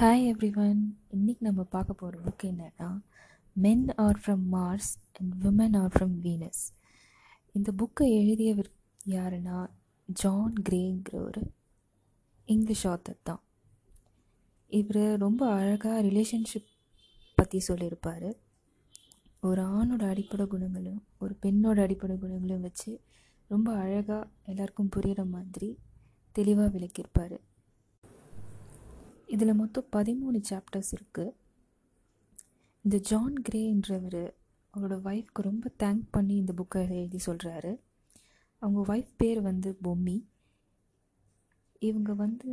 Hi everyone இன்னைக்கு நம்ம பார்க்க போகிற புக் என்னன்னா men are from Mars and women are from Venus இந்த புக்கை எழுதியவர் யாருன்னா ஜான் கிரேங்கிற ஒரு இங்கிலீஷ் ஆத்தர் தான். இவர் ரொம்ப அழகாக ரிலேஷன்ஷிப் பற்றி சொல்லியிருப்பார். ஒரு ஆணோட அடிப்படை குணங்களும் ஒரு பெண்ணோட அடிப்படை குணங்களும் வச்சு ரொம்ப அழகாக எல்லாருக்கும் புரிகிற மாதிரி தெளிவாக விளக்கியிருப்பார். இதில் மொத்தம் பதிமூணு சாப்டர்ஸ் இருக்குது இந்த ஜான் கிரேன்றவர் அவரோட ஒய்ஃப்க்கு ரொம்ப தேங்க் பண்ணி இந்த புக்கை எழுதி சொல்கிறாரு அவங்க ஒய்ஃப் பேர் வந்து பொம்மி. இவங்க வந்து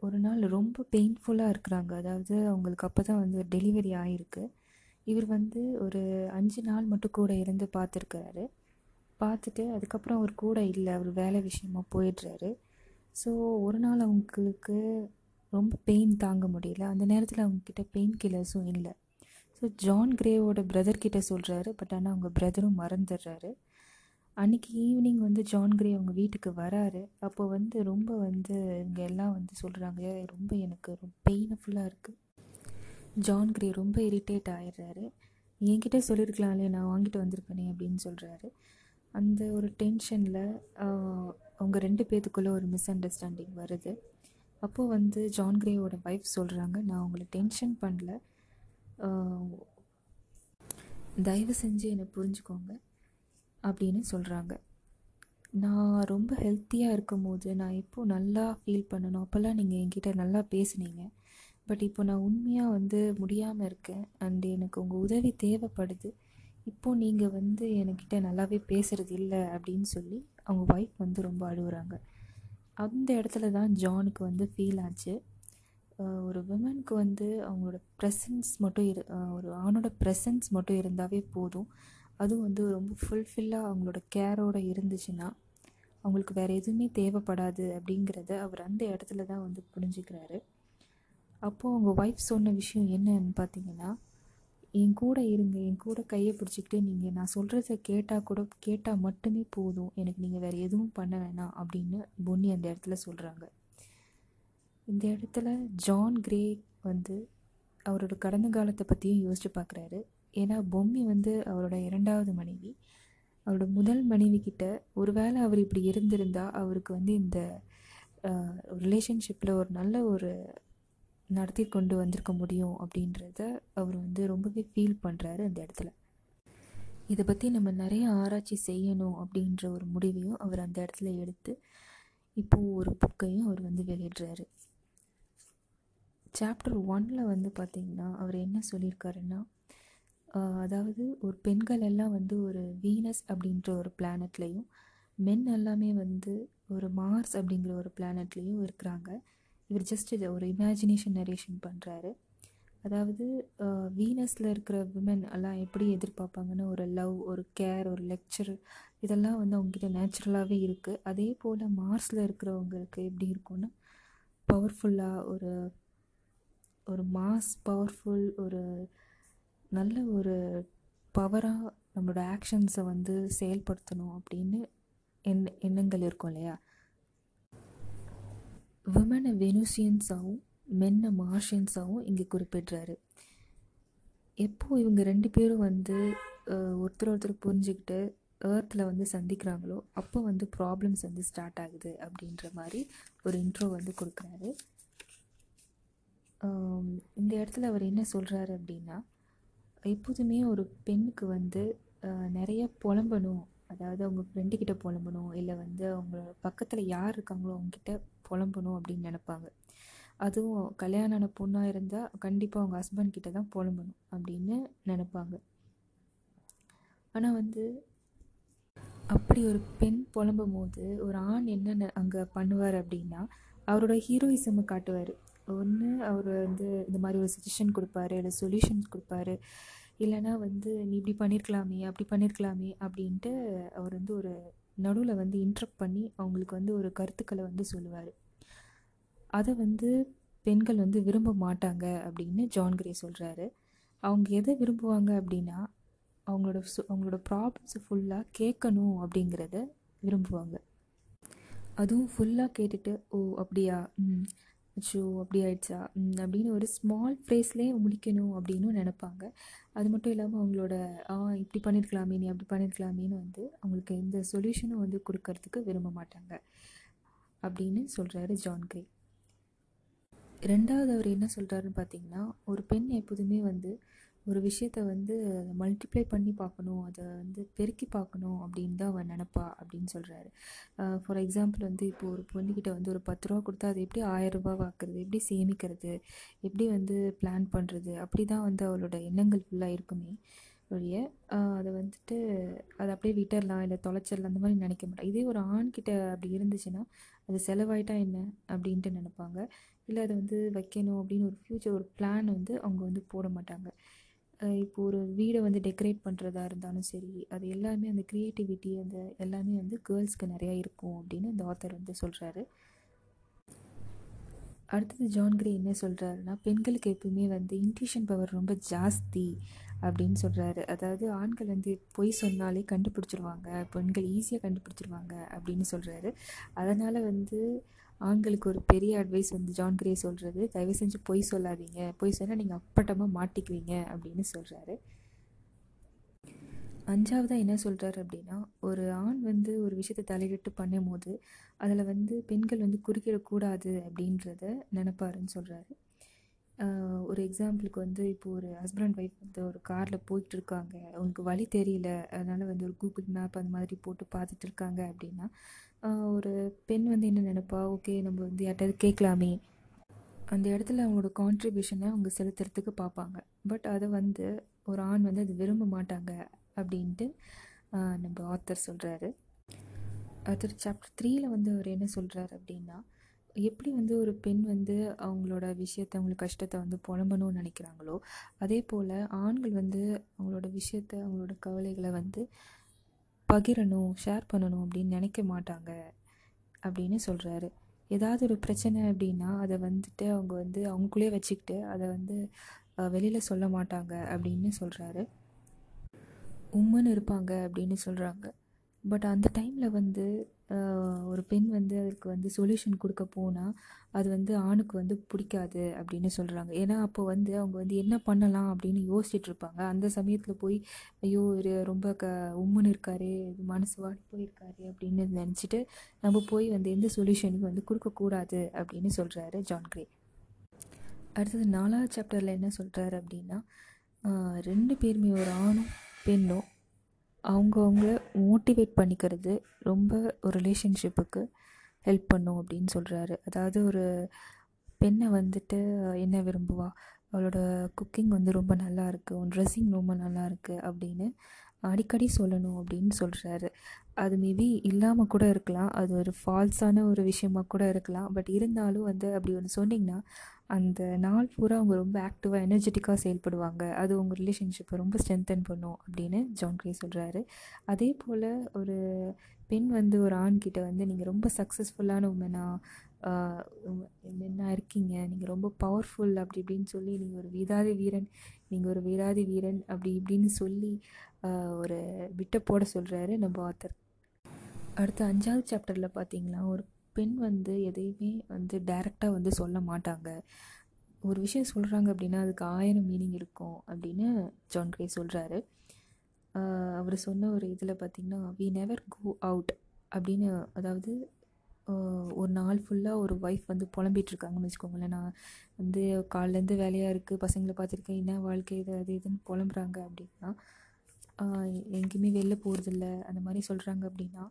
ஒரு நாள் ரொம்ப பெயின்ஃபுல்லாக இருக்கிறாங்க. அதாவது அவங்களுக்கு அப்போ தான் வந்து டெலிவரி ஆகிருக்கு இவர் வந்து ஒரு அஞ்சு நாள் மட்டும் கூட இருந்து பார்த்துருக்கிறாரு. பார்த்துட்டு அதுக்கப்புறம் அவர் கூட இல்லை. அவர் வேலை விஷயமா போயிடுறாரு. ஸோ ஒரு நாள் அவங்களுக்கு ரொம்ப பெயின் தாங்க முடியல. அந்த நேரத்தில் அவங்கக்கிட்ட பெயின் கில்லர்ஸும் இல்லை. ஸோ ஜான் கிரேவோட பிரதர்கிட்ட சொல்கிறாரு பட் ஆனால் அவங்க பிரதரும் மறந்துடுறாரு. அன்றைக்கி ஈவினிங் வந்து ஜான் கிரே அவங்க வீட்டுக்கு வராரு. அப்போ வந்து ரொம்ப வந்து இவங்க எல்லாம் வந்து சொல்கிறாங்க ரொம்ப எனக்கு ரொம்ப பெயின்ஃபுல்லாக இருக்குது ஜான் கிரே ரொம்ப இரிட்டேட் ஆயிடுறாரு. என்கிட்ட சொல்லியிருக்கலாம்லே நான் வாங்கிட்டு வந்திருப்பேனே அப்படின்னு சொல்கிறாரு அந்த ஒரு டென்ஷனில் அவங்க ரெண்டு பேத்துக்குள்ளே ஒரு மிஸ் அண்டர்ஸ்டாண்டிங் வருது. அப்போது வந்து ஜான் கிரேவோட ஒய்ஃப் சொல்கிறாங்க நான் உங்களை டென்ஷன் பண்ணல. தயவு செஞ்சு என்னை புரிஞ்சுக்கோங்க அப்படின்னு சொல்கிறாங்க நான் ரொம்ப ஹெல்த்தியாக இருக்கும் போது நான் எப்போது நல்லா ஃபீல் பண்ணணும் அப்போல்லாம் நீங்கள் என்கிட்ட நல்லா பேசுனீங்க. பட் இப்போ நான் உண்மையாக வந்து முடியாமல் இருக்கேன் அண்ட் எனக்கு உங்கள் உதவி தேவைப்படுது. இப்போது நீங்கள் வந்து என்கிட்ட நல்லாவே பேசுகிறது இல்லை அப்படின்னு சொல்லி அவங்க ஒய்ஃப் வந்து ரொம்ப அழுகுறாங்க அந்த இடத்துல தான் ஜானுக்கு வந்து ஃபீல் ஆச்சு. ஒரு விமனுக்கு வந்து அவங்களோட ப்ரெசன்ஸ் மட்டும் இரு ஒரு ஆணோட ப்ரெசன்ஸ் மட்டும் இருந்தாவே போதும். அதுவும் வந்து ரொம்ப ஃபுல்ஃபில்லாக அவங்களோட கேரோடு இருந்துச்சுன்னா அவங்களுக்கு வேறு எதுவுமே தேவைப்படாது அப்படிங்கிறத அவர் அந்த இடத்துல தான் வந்து புரிஞ்சுக்கிறாரு. அப்போது அவங்க ஒய்ஃப் சொன்ன விஷயம் என்னன்னு பார்த்தீங்கன்னா என் கூட இருங்க என் கூட கையை பிடிச்சிக்கிட்டு நீங்கள் நான் சொல்கிறத கேட்டால் கூட கேட்டால் மட்டுமே போதும். எனக்கு நீங்கள் வேறு எதுவும் பண்ண வேணாம் அப்படின்னு பொன்னி அந்த இடத்துல சொல்கிறாங்க இந்த இடத்துல ஜான் கிரே வந்து அவரோட கடந்த காலத்தை பற்றியும் யோசிச்சு பார்க்குறாரு ஏன்னா பொம்மி வந்து அவரோட இரண்டாவது மனைவி. அவரோட முதல் மனைவி கிட்ட ஒருவேளை அவர் இப்படி இருந்திருந்தால் அவருக்கு வந்து இந்த ரிலேஷன்ஷிப்பில் ஒரு நல்ல ஒரு நடத்தி கொண்டு வந்திருக்க முடியும் அப்படின்றத அவர் வந்து ரொம்பவே ஃபீல் பண்ணுறாரு அந்த இடத்துல. இதை பற்றி நம்ம நிறைய ஆராய்ச்சி செய்யணும் அப்படின்ற ஒரு முடிவையும் அவர் அந்த இடத்துல எடுத்து இப்போது ஒரு புக்கையும் அவர் வந்து வெளியிடுறாரு. சாப்டர் ஒனில் வந்து பார்த்திங்கன்னா அவர் என்ன சொல்லியிருக்காருன்னா அதாவது ஒரு பெண்கள் எல்லாம் வந்து ஒரு வீனஸ் அப்படின்ற ஒரு பிளானட்லேயும் மென் எல்லாமே வந்து ஒரு மார்ஸ் அப்படிங்கிற ஒரு பிளானட்லேயும் இருக்கிறாங்க. இவர் ஜஸ்ட் இதை ஒரு இமேஜினேஷன் நரேஷன் பண்ணுறாரு அதாவது வீனஸில் இருக்கிற விமன் எல்லாம் எப்படி எதிர்பார்ப்பாங்கன்னு ஒரு லவ் ஒரு கேர் ஒரு லெக்சர் இதெல்லாம் வந்து அவங்ககிட்ட நேச்சுரலாகவே இருக்குது அதே போல் மார்ஸில் இருக்கிறவங்களுக்கு எப்படி இருக்கும்னா பவர்ஃபுல்லாக ஒரு ஒரு மாஸ் பவர்ஃபுல் ஒரு நல்ல ஒரு பவராக நம்மளோட ஆக்ஷன்ஸை வந்து செயல்படுத்தணும் அப்படின்னு எண் எண்ணங்கள் இருக்கும் இல்லையா? விமனை வெனுசியன்ஸாகவும் மென்னை மார்ஷியன்ஸாகவும் இங்கே குறிப்பிடுறாரு. எப்போது இவங்க ரெண்டு பேரும் வந்து ஒருத்தர் ஒருத்தர் புரிஞ்சுக்கிட்டு ஏர்த்தில் வந்து சந்திக்கிறாங்களோ அப்போ வந்து ப்ராப்ளம்ஸ் வந்து ஸ்டார்ட் ஆகுது அப்படின்ற மாதிரி ஒரு இன்ட்ரோ வந்து கொடுக்குறாரு. இந்த இடத்துல அவர் என்ன சொல்கிறாரு அப்படின்னா எப்போதுமே ஒரு பெண்ணுக்கு வந்து நிறைய புலம்பணும் அதாவது அவங்க ஃப்ரெண்டுக்கிட்ட புலம்பணும் இல்லை வந்து அவங்களோட பக்கத்தில் யார் இருக்காங்களோ அவங்கக்கிட்ட புலம்பணும் அப்படின்னு நினப்பாங்க. அதுவும் கல்யாணம் ஆன பொண்ணாக இருந்தால் கண்டிப்பாக அவங்க ஹஸ்பண்ட் கிட்ட தான் புலம்பணும் அப்படின்னு நினப்பாங்க. ஆனால் வந்து அப்படி ஒரு பெண் புலம்பும் போது ஒரு ஆண் என்ன அங்கே பண்ணுவார் அப்படின்னா அவரோட ஹீரோயிசமை காட்டுவார். ஒன்று அவர் வந்து இந்த மாதிரி ஒரு சஜஷன் கொடுப்பாரு இல்லை சொல்யூஷன்ஸ் கொடுப்பாரு. இல்லைனா வந்து நீ இப்படி பண்ணியிருக்கலாமே அப்படி பண்ணியிருக்கலாமே அப்படின்ட்டு அவர் வந்து ஒரு நடுவில் வந்து இன்ட்ரப்ட் பண்ணி அவங்களுக்கு வந்து ஒரு கருத்துக்களை வந்து சொல்லுவார். அதை வந்து பெண்கள் வந்து விரும்ப மாட்டாங்க அப்படின்னு ஜான் கிரே சொல்கிறாரு அவங்க எதை விரும்புவாங்க அப்படின்னா அவங்களோட அவங்களோட ப்ராப்ளம்ஸை ஃபுல்லாக கேட்கணும் அப்படிங்கிறத விரும்புவாங்க. அதுவும் ஃபுல்லாக கேட்டுட்டு ஓ அப்படியா? ம். அச்சோ அப்படி ஆயிடுச்சா? அப்படின்னு ஒரு ஸ்மால் ஃப்ரேஸ்லேயே முடிக்கணும் அப்படின்னு நினைப்பாங்க. அது மட்டும் இல்லாமல் அவங்களோட ஆ இப்படி பண்ணியிருக்கலாமே நீ அப்படி பண்ணியிருக்கலாமேன்னு வந்து அவங்களுக்கு எந்த சொல்யூஷனும் வந்து கொடுக்கறதுக்கு விரும்ப மாட்டாங்க. அப்படின்னு சொல்கிறாரு ஜான் கிரே ரெண்டாவது அவர் என்ன சொல்கிறாருன்னு பார்த்தீங்கன்னா ஒரு பெண் எப்போதுமே வந்து ஒரு விஷயத்த வந்து மல்டிப்ளை பண்ணி பார்க்கணும் அதை வந்து பெருக்கி பார்க்கணும் அப்படின்னு தான் அவன் நினப்பா அப்படின்னு சொல்கிறாரு ஃபார் எக்ஸாம்பிள் வந்து இப்போ ஒரு பொண்ணுக்கிட்ட வந்து ஒரு பத்து ரூபா கொடுத்தா அதை எப்படி ஆயிரம் ஆக்குறது எப்படி சேமிக்கிறது எப்படி வந்து பிளான் பண்ணுறது அப்படி தான் வந்து அவளோட எண்ணங்கள் ஃபுல்லாக இருக்குமே ஒழிய அதை வந்துட்டு அதை அப்படியே விட்டுறலாம் இல்லை தொலைச்சிடலாம் அந்த மாதிரி நினைக்க மாட்டேன் இதே ஒரு ஆண்கிட்ட அப்படி இருந்துச்சுன்னா அது செலவாயிட்டா என்ன அப்படின்ட்டு நினைப்பாங்க. இல்லை அதை வந்து வைக்கணும் அப்படின்னு ஒரு ஃப்யூச்சர் ஒரு பிளான் வந்து அவங்க வந்து போட மாட்டாங்க. இப்போ ஒரு வீடை வந்து டெக்கரேட் பண்ணுறதா இருந்தாலும் சரி அது எல்லாமே அந்த க்ரியேட்டிவிட்டி அந்த எல்லாமே வந்து கேர்ள்ஸ்க்கு நிறையா இருக்கும் அப்படின்னு இந்த ஆத்தர் வந்து சொல்கிறாரு அடுத்தது ஜான் கிரே என்ன சொல்கிறாருன்னா பெண்களுக்கு எப்பவுமே வந்து இன்ட்யூஷன் பவர் ரொம்ப ஜாஸ்தி அப்படின்னு சொல்கிறாரு அதாவது ஆண்கள் வந்து பொய் சொன்னாலே கண்டுபிடிச்சிருவாங்க பெண்கள் ஈஸியாக கண்டுபிடிச்சிருவாங்க அப்படின்னு சொல்கிறாரு அதனால் வந்து ஆண்களுக்கு ஒரு பெரிய அட்வைஸ் வந்து ஜான் கிரே சொல்கிறது தயவு செஞ்சு பொய் சொல்லாதீங்க. பொய் சொன்னால் நீங்கள் அப்பட்டமாக மாட்டிக்குவீங்க. அப்படின்னு சொல்கிறாரு அஞ்சாவதாக என்ன சொல்கிறாரு அப்படின்னா ஒரு ஆண் வந்து ஒரு விஷயத்தை தலையிட்டு பண்ணும்போது அதில் வந்து பெண்கள் வந்து குறுக்கிடக்கூடாது அப்படின்றத நினப்பாருன்னு சொல்கிறாரு ஒரு எக்ஸாம்பிளுக்கு வந்து இப்போ ஒரு ஹஸ்பண்ட் ஒய்ஃப் வந்து ஒரு காரில் போயிட்டு இருக்காங்க அவங்களுக்கு வழி தெரியல. அதனால் வந்து ஒரு கூகுள் மேப் அந்த மாதிரி போட்டு பார்த்துட்டு இருக்காங்க அப்படின்னா ஒரு பெண் வந்து என்ன நினப்பா? ஓகே நம்ம வந்து யார்ட்டாவது கேட்கலாமே அந்த இடத்துல அவங்களோட கான்ட்ரிபியூஷனை அவங்க செலுத்துறதுக்கு பார்ப்பாங்க. பட் அதை வந்து ஒரு ஆண் வந்து அது விரும்ப மாட்டாங்க அப்படின்ட்டு நம்ம ஆத்தர் சொல்கிறாரு அடுத்தது சாப்டர் த்ரீயில் வந்து அவர் என்ன சொல்கிறாரு அப்படின்னா எப்படி வந்து ஒரு பெண் வந்து அவங்களோட விஷயத்தை அவங்களுக்கு கஷ்டத்தை வந்து புலம்பணும்னு நினைக்கிறாங்களோ அதே போல் ஆண்கள் வந்து அவங்களோட விஷயத்தை அவங்களோட கவலைகளை வந்து பகிரணும் ஷேர் பண்ணணும் அப்படின்னு நினைக்க மாட்டாங்க அப்படின்னு சொல்கிறாரு ஏதாவது ஒரு பிரச்சனை அப்படின்னா அதை வந்துட்டு அவங்க வந்து அவங்களுக்குள்ளே வச்சுக்கிட்டு அதை வந்து வெளியில் சொல்ல மாட்டாங்க அப்படின்னு சொல்கிறாரு உம்முன்னு இருப்பாங்க அப்படின்னு சொல்கிறாங்க பட் அந்த டைமில் வந்து ஒரு பெண் வந்து அதுக்கு வந்து சொல்யூஷன் கொடுக்க போனால் அது வந்து ஆணுக்கு வந்து பிடிக்காது அப்படின்னு சொல்கிறாங்க ஏன்னா அப்போ வந்து அவங்க வந்து என்ன பண்ணலாம் அப்படின்னு யோசிச்சுட்டு இருப்பாங்க. அந்த சமயத்தில் போய் ஐயோ ஒரு ரொம்ப க உம்முன்னு இருக்காரு மனசு வாடி போயிருக்காரு அப்படின்னு நினச்சிட்டு நம்ம போய் வந்து எந்த சொல்யூஷனுக்கும் வந்து கொடுக்கக்கூடாது அப்படின்னு சொல்கிறாரு ஜான் கிரே அடுத்தது நாலாவது சாப்டரில் என்ன சொல்கிறாரு அப்படின்னா ரெண்டு பேருமே ஒரு ஆணும் பெண்ணும் அவங்கவுங்கள மோட்டிவேட் பண்ணிக்கிறது ரொம்ப ஒரு ரிலேஷன்ஷிப்புக்கு ஹெல்ப் பண்ணும் அப்படின்னு சொல்கிறாரு அதாவது ஒரு பெண்ணை வந்துட்டு என்ன விரும்புவா? அவளோட குக்கிங் வந்து ரொம்ப நல்லா இருக்குது உன் ட்ரெஸ்ஸிங் ரொம்ப நல்லா இருக்குது அப்படின்னு அடிக்கடி சொல்லணும் அப்படின்னு சொல்கிறாரு அது மேபி இல்லாமல் கூட இருக்கலாம். அது ஒரு ஃபால்ஸான ஒரு விஷயமாக கூட இருக்கலாம். பட் இருந்தாலும் வந்து அப்படி ஒன்று சொன்னிங்கன்னா அந்த நாள் பூரா அவங்க ரொம்ப ஆக்டிவாக எனர்ஜெட்டிக்காக செயல்படுவாங்க. அது உங்கள் ரிலேஷன்ஷிப்பை ரொம்ப ஸ்ட்ரென்தன் பண்ணும் அப்படின்னு ஜான் கிரே சொல்கிறாரு அதே போல் ஒரு பெண் வந்து ஒரு ஆண்கிட்ட வந்து நீங்கள் ரொம்ப சக்ஸஸ்ஃபுல்லான உமனாக என்ன இருக்கீங்க? நீங்கள் ரொம்ப பவர்ஃபுல் அப்படி இப்படின்னு சொல்லி நீங்கள் ஒரு வீராதி வீரன் நீங்கள் ஒரு வீராதி வீரன் அப்படி இப்படின்னு சொல்லி ஒரு விட்ட போட சொல்கிறாரு நம்ம ஆத்தர் அடுத்த அஞ்சாவது சாப்டரில் பார்த்தீங்கன்னா ஒரு பெண் வந்து எதையுமே வந்து டைரெக்டாக வந்து சொல்ல மாட்டாங்க. ஒரு விஷயம் சொல்கிறாங்க அப்படின்னா அதுக்கு ஆயிரம் மீனிங் இருக்கும் அப்படின்னு ஜான் கிரே சொல்கிறாரு அவர் சொன்ன ஒரு இதில் பார்த்திங்கன்னா வி நெவர் கோ அவுட் அப்படின்னு அதாவது ஒரு நாள் ஃபுல்லாக ஒரு ஒய்ஃப் வந்து புலம்பிகிட்ருக்காங்கன்னு வச்சுக்கோங்களேன். நான் வந்து காலிலேருந்து வேலையாக இருக்குது பசங்களை பார்த்துருக்கேன் என்ன வாழ்க்கை இது அது இதுன்னு புலம்புறாங்க அப்படின்னா எங்கேயுமே வெளில போகிறதில்ல அந்த மாதிரி சொல்கிறாங்க அப்படின்னா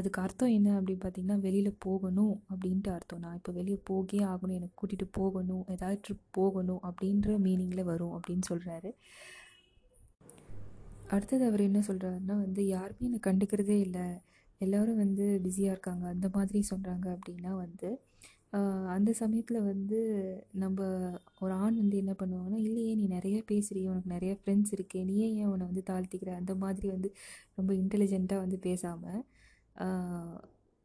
அதுக்கு அர்த்தம் என்ன அப்படின்னு பார்த்தீங்கன்னா வெளியில் போகணும் அப்படின்ட்டு அர்த்தம். நான் இப்போ வெளியே போகே ஆகணும் எனக்கு கூட்டிகிட்டு போகணும் ஏதாவது ட்ரிப் போகணும் அப்படின்ற மீனிங்கில் வரும் அப்படின்னு சொல்கிறாரு அடுத்தது அவர் என்ன சொல்கிறாருன்னா வந்து யாருமே என்னை கண்டுக்கிறதே இல்லை. எல்லோரும் வந்து பிஸியாக இருக்காங்க. அந்த மாதிரி சொல்கிறாங்க அப்படின்னா வந்து அந்த சமயத்தில் வந்து நம்ம ஒரு ஆண் வந்து என்ன பண்ணுவாங்கன்னா இல்லையே நீ நிறைய பேசுறியே உனக்கு நிறைய ஃப்ரெண்ட்ஸ் இருக்கே நீ ஏன் உன்னை வந்து தாழ்த்திக்கிற? அந்த மாதிரி வந்து ரொம்ப இன்டெலிஜென்ட்டாக வந்து பேசாமல்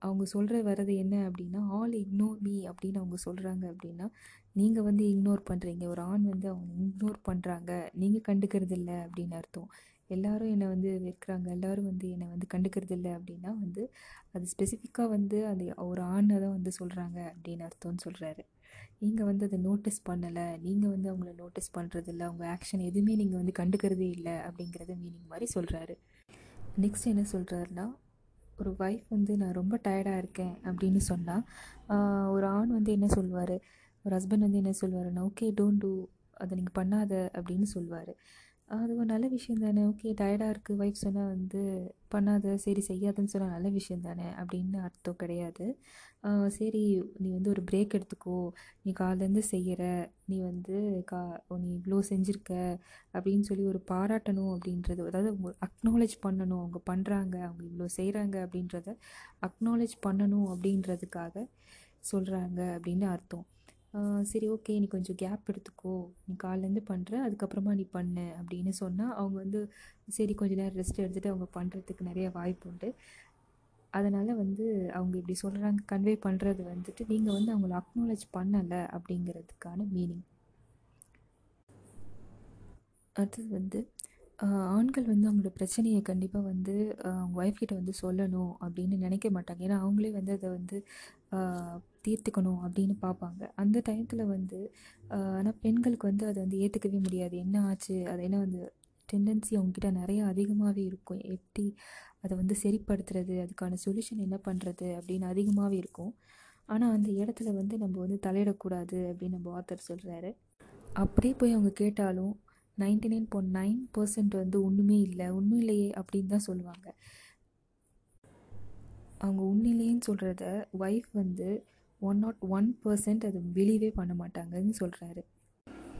அவங்க சொல்கிற வர்றது என்ன அப்படின்னா ஆல் இக்னோர் மீ அப்படின்னு அவங்க சொல்கிறாங்க அப்படின்னா நீங்கள் வந்து இக்னோர் பண்ணுறீங்க ஒரு ஆண் வந்து அவங்க இக்னோர் பண்ணுறாங்க நீங்கள் கண்டுக்கிறது இல்லை அப்படின்னு அர்த்தம். எல்லாரும் என்னை வந்து வெறுக்கிறாங்க எல்லாரும் வந்து என்னை வந்து கண்டுக்கிறது இல்லை அப்படின்னா வந்து அது ஸ்பெசிஃபிக்காக வந்து அது ஒரு ஆணை தான் வந்து சொல்கிறாங்க அப்படின்னு அர்த்தம்னு சொல்கிறாரு நீங்கள் வந்து அதை நோட்டீஸ் பண்ணலை. நீங்கள் வந்து அவங்கள நோட்டீஸ் பண்ணுறதில்ல அவங்க ஆக்ஷன் எதுவுமே நீங்கள் வந்து கண்டுக்கிறதே இல்லை அப்படிங்கிறத மீனிங் மாதிரி சொல்கிறாரு நெக்ஸ்ட் என்ன சொல்கிறாருன்னா ஒரு ஒய்ஃப் வந்து நான் ரொம்ப டயர்டாக இருக்கேன் அப்படின்னு சொன்னால் ஒரு ஆண் வந்து என்ன சொல்லுவார் ஒரு ஹஸ்பண்ட் வந்து என்ன சொல்வாருன்னா ஓகே டோன்ட் டூ அதை நீங்கள் பண்ணாத. அப்படின்னு சொல்லுவார் அது ஒரு நல்ல விஷயம் தானே. ஓகே டயர்டாக இருக்குது ஒய்ஃப் சொன்னால் வந்து பண்ணாத சரி செய்யாதுன்னு சொன்னால் நல்ல விஷயம் தானே அப்படின்னு அர்த்தம் கிடையாது. சரி நீ வந்து ஒரு பிரேக் எடுத்துக்கோ. நீ காலேருந்து செய்கிற நீ வந்து கா நீ இவ்வளோ செஞ்சுருக்க அப்படின்னு சொல்லி ஒரு பாராட்டணும் அப்படின்றது அதாவது அக்னாலேஜ் பண்ணணும். அவங்க பண்ணுறாங்க அவங்க இவ்வளோ செய்கிறாங்க அப்படின்றத அக்னாலேஜ் பண்ணணும் அப்படின்றதுக்காக சொல்கிறாங்க அப்படின்னு அர்த்தம். சரி ஓகே நீ கொஞ்சம் கேப் எடுத்துக்கோ. நீ காலேருந்து பண்ணுற அதுக்கப்புறமா நீ பண்ணு அப்படின்னு சொன்னால் அவங்க வந்து சரி கொஞ்சம் நேரம் ரெஸ்ட் எடுத்துகிட்டு அவங்க பண்ணுறதுக்கு நிறைய வாய்ப்பு உண்டு. அதனால் வந்து அவங்க இப்படி சொல்கிறாங்க கன்வே பண்ணுறது வந்துட்டு நீங்கள் வந்து அவங்கள அக்னாலேஜ் பண்ணலை அப்படிங்கிறதுக்கான மீனிங் அடுத்தது வந்து ஆண்கள் வந்து அவங்களோட பிரச்சனையை கண்டிப்பாக வந்து அவங்க ஒய்ஃப் கிட்ட வந்து சொல்லணும் அப்படின்னு நினைக்க மாட்டாங்க. ஏன்னா அவங்களே வந்து அதை வந்து தீர்த்துக்கணும் அப்படின்னு பார்ப்பாங்க. அந்த டயத்தில் வந்து ஆனால் பெண்களுக்கு வந்து அதை வந்து ஏற்றுக்கவே முடியாது. என்ன ஆச்சு? அது என்ன வந்து டெண்டன்சி அவங்கக்கிட்ட நிறைய அதிகமாகவே இருக்கும். எப்படி அதை வந்து சரிப்படுத்துறது? அதுக்கான சொல்யூஷன் என்ன பண்ணுறது அப்படின்னு அதிகமாகவே இருக்கும். ஆனால் அந்த இடத்துல வந்து நம்ம வந்து தலையிடக்கூடாது அப்படின்னு நம்ம ஆத்தர் சொல்கிறாரு அப்படியே போய் அவங்க கேட்டாலும் ninety nine point nine percent வந்து ஒன்றுமே இல்லை. ஒன்றும் இல்லையே அப்படின்னு தான் சொல்லுவாங்க. அவங்க உண்மையிலேன்னு சொல்கிறத ஒய்ஃப் வந்து ஒன் நாட் ஒன் பர்சன்ட் அது பிலீவே பண்ண மாட்டாங்கன்னு சொல்கிறாரு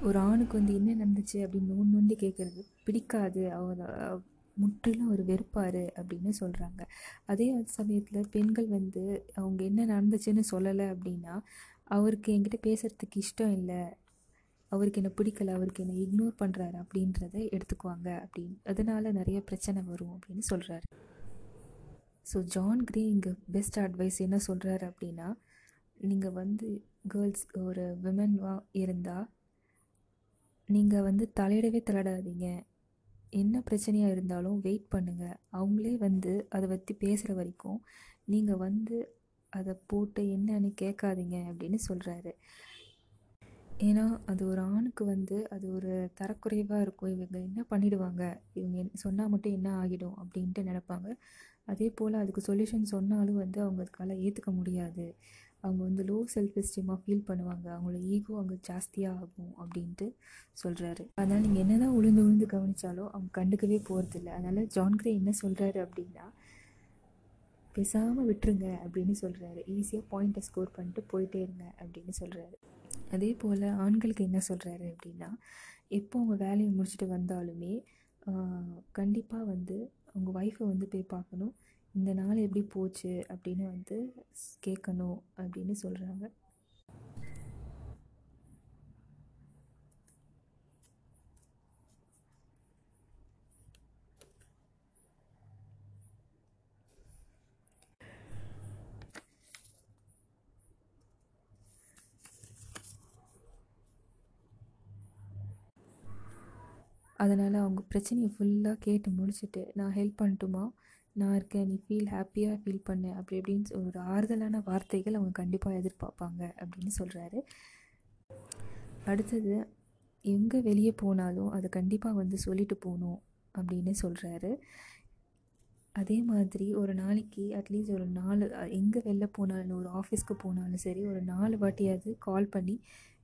ஒரு ஆணுக்கு வந்து என்ன நடந்துச்சு அப்படின்னு ஒன்று ஒன்று கேட்குறது பிடிக்காது அவர் முற்றிலும் அவர் வெறுப்பார் அப்படின்னு சொல்கிறாங்க அதே சமயத்தில் பெண்கள் வந்து அவங்க என்ன நடந்துச்சுன்னு சொல்லலை அப்படின்னா அவருக்கு என்கிட்ட பேசுகிறதுக்கு இஷ்டம் இல்லை அவருக்கு என்ன பிடிக்கல அவருக்கு என்ன இக்னோர் பண்ணுறாரு அப்படின்றத எடுத்துக்குவாங்க அப்படின்னு. அதனால் நிறைய பிரச்சனை வரும் அப்படின்னு சொல்கிறாரு ஸோ ஜான் கிரே இங்கே பெஸ்ட் அட்வைஸ் என்ன சொல்கிறாரு அப்படின்னா நீங்கள் வந்து கேர்ள்ஸ் ஒரு விமன்வா இருந்தால் நீங்கள் வந்து தலையிடவே தலையிடாதீங்க. என்ன பிரச்சனையாக இருந்தாலும் வெயிட் பண்ணுங்கள் அவங்களே வந்து அதை பற்றி பேசுகிற வரைக்கும் நீங்கள் வந்து அதை போட்டு என்னன்னு கேட்காதீங்க அப்படின்னு சொல்கிறாரு ஏன்னா அது ஒரு ஆணுக்கு வந்து அது ஒரு தரக்குறைவாக இருக்கும். இவங்க என்ன பண்ணிடுவாங்க? இவங்க சொன்னால் மட்டும் என்ன ஆகிடும்? அப்படின்ட்டு நினப்பாங்க. அதே போல் அதுக்கு சொல்யூஷன் சொன்னாலும் வந்து அவங்க அதுக்கால ஏற்றுக்க முடியாது. அவங்க வந்து லோ செல்ஃப் எஸ்டீமாக ஃபீல் பண்ணுவாங்க. அவங்களோட ஈகோ அங்கே ஜாஸ்தியாக ஆகும் அப்படின்ட்டு சொல்கிறாரு அதனால் நீங்கள் என்ன தான் உளுந்து உளுந்து கவனித்தாலும் அவங்க கண்டுக்கவே போகிறதில்ல அதனால் ஜான் கிரே என்ன சொல்கிறாரு அப்படின்னா பேசாமல் விட்டுருங்க அப்படின்னு சொல்கிறாரு ஈஸியாக பாயிண்ட்டை ஸ்கோர் பண்ணிட்டு போயிட்டே இருங்க அப்படின்னு சொல்கிறாரு அதே போல் ஆண்களுக்கு என்ன சொல்கிறாரு அப்படின்னா எப்போ அவங்க வேலையை முடிச்சுட்டு வந்தாலுமே கண்டிப்பாக வந்து அவங்க ஒய்ஃபை வந்து போய் பார்க்கணும். இந்த நாள் எப்படி போச்சு அப்படின்னு வந்து கேட்கணும் அப்படின்னு சொல்கிறாங்க அதனால் அவங்க பிரச்சனையை ஃபுல்லாக கேட்டு முடிச்சுட்டு நான் ஹெல்ப் பண்ணட்டுமா? நான் இருக்கேன். நீ ஃபீல் ஹாப்பியாக ஃபீல் பண்ணு. அப்படி இப்படின்னு ஒரு ஆறுதலான வார்த்தைகள் அவங்க கண்டிப்பாக எதிர்பார்ப்பாங்க அப்படின்னு சொல்கிறாரு அடுத்தது எங்கே வெளியே போனாலும் அதை கண்டிப்பாக வந்து சொல்லிட்டு போகணும் அப்படின்னு சொல்கிறாரு அதே மாதிரி ஒரு நாளைக்கு அட்லீஸ்ட் ஒரு நாலு எங்கே வெளில போனாலும் ஒரு ஆஃபீஸ்க்கு போனாலும் சரி ஒரு நாலு வாட்டியாவது கால் பண்ணி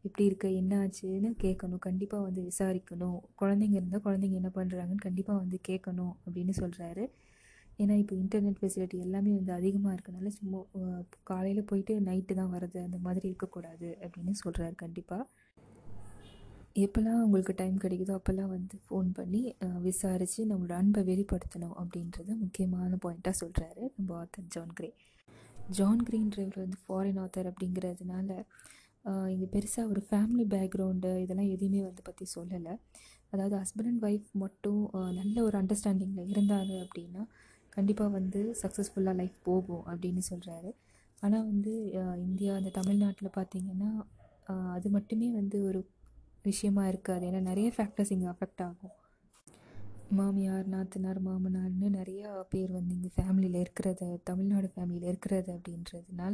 எப்படி இருக்க என்ன ஆச்சுன்னு கேட்கணும். கண்டிப்பாக வந்து விசாரிக்கணும். குழந்தைங்க இருந்தால் குழந்தைங்க என்ன பண்ணுறாங்கன்னு கண்டிப்பாக வந்து கேட்கணும் அப்படின்னு சொல்கிறாரு ஏன்னா இப்போ இன்டர்நெட் ஃபெசிலிட்டி எல்லாமே வந்து அதிகமாக இருக்கனால சும்மா காலையில் போயிட்டு நைட்டு தான் வர்றது அந்த மாதிரி இருக்கக்கூடாது அப்படின்னு சொல்கிறாரு கண்டிப்பாக எப்போல்லாம் உங்களுக்கு டைம் கிடைக்குதோ அப்போல்லாம் வந்து ஃபோன் பண்ணி விசாரித்து நம்மளோட அன்பை வெளிப்படுத்தணும் அப்படின்றது முக்கியமான பாயிண்ட்டாக சொல்கிறாரு நம்ம ஆத்தர் ஜான் கிரே. ஜான் கிரீன்றவர் வந்து ஃபாரின் ஆத்தர் அப்படிங்கிறதுனால இங்கே பெருசாக ஒரு ஃபேமிலி பேக்ரவுண்டு இதெல்லாம் எதுவுமே வந்து பற்றி சொல்லலை. அதாவது ஹஸ்பண்ட் அண்ட் ஒய்ஃப் மட்டும் நல்ல ஒரு அண்டர்ஸ்டாண்டிங்கில் இருந்தாங்க அப்படின்னா கண்டிப்பாக வந்து சக்ஸஸ்ஃபுல்லாக லைஃப் போகும் அப்படின்னு சொல்கிறாரு ஆனால் வந்து இந்தியா அந்த தமிழ்நாட்டில் பார்த்திங்கன்னா அது மட்டுமே வந்து ஒரு விஷயமா இருக்காது. ஏன்னா நிறைய ஃபேக்டர்ஸ் இங்கே அஃபெக்ட் ஆகும். மாமியார் நாத்தனார் மாமனார்னு நிறையா பேர் வந்து இங்கே ஃபேமிலியில் இருக்கிறத தமிழ்நாடு ஃபேமிலியில் இருக்கிறது அப்படின்றதுனால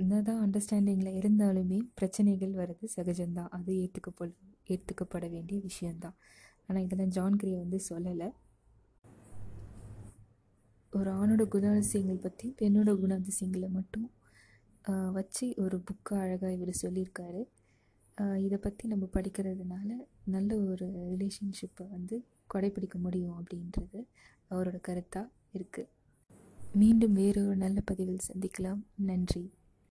என்னதான் அண்டர்ஸ்டாண்டிங்கில் இருந்தாலுமே பிரச்சனைகள் வர்றது சகஜம்தான். அது ஏற்றுக்கப்பட ஏற்றுக்கப்பட வேண்டிய விஷயந்தான் ஆனால் இதெல்லாம் ஜான் கிரே வந்து சொல்லலை. ஒரு ஆணோட குணாதிசயங்கள் பற்றி பெண்ணோட குணாதிசயங்களை மட்டும் வச்சு ஒரு புக்கை அழகாக இவர் சொல்லியிருக்காரு. இதை பற்றி நம்ம படிக்கிறதுனால நல்ல ஒரு ரிலேஷன்ஷிப்பை வந்து கடைப்பிடிக்க முடியும் அப்படின்றது அவரோட கருத்தாக இருக்குது மீண்டும் வேறு ஒரு நல்ல பதிவில் சந்திக்கலாம். நன்றி.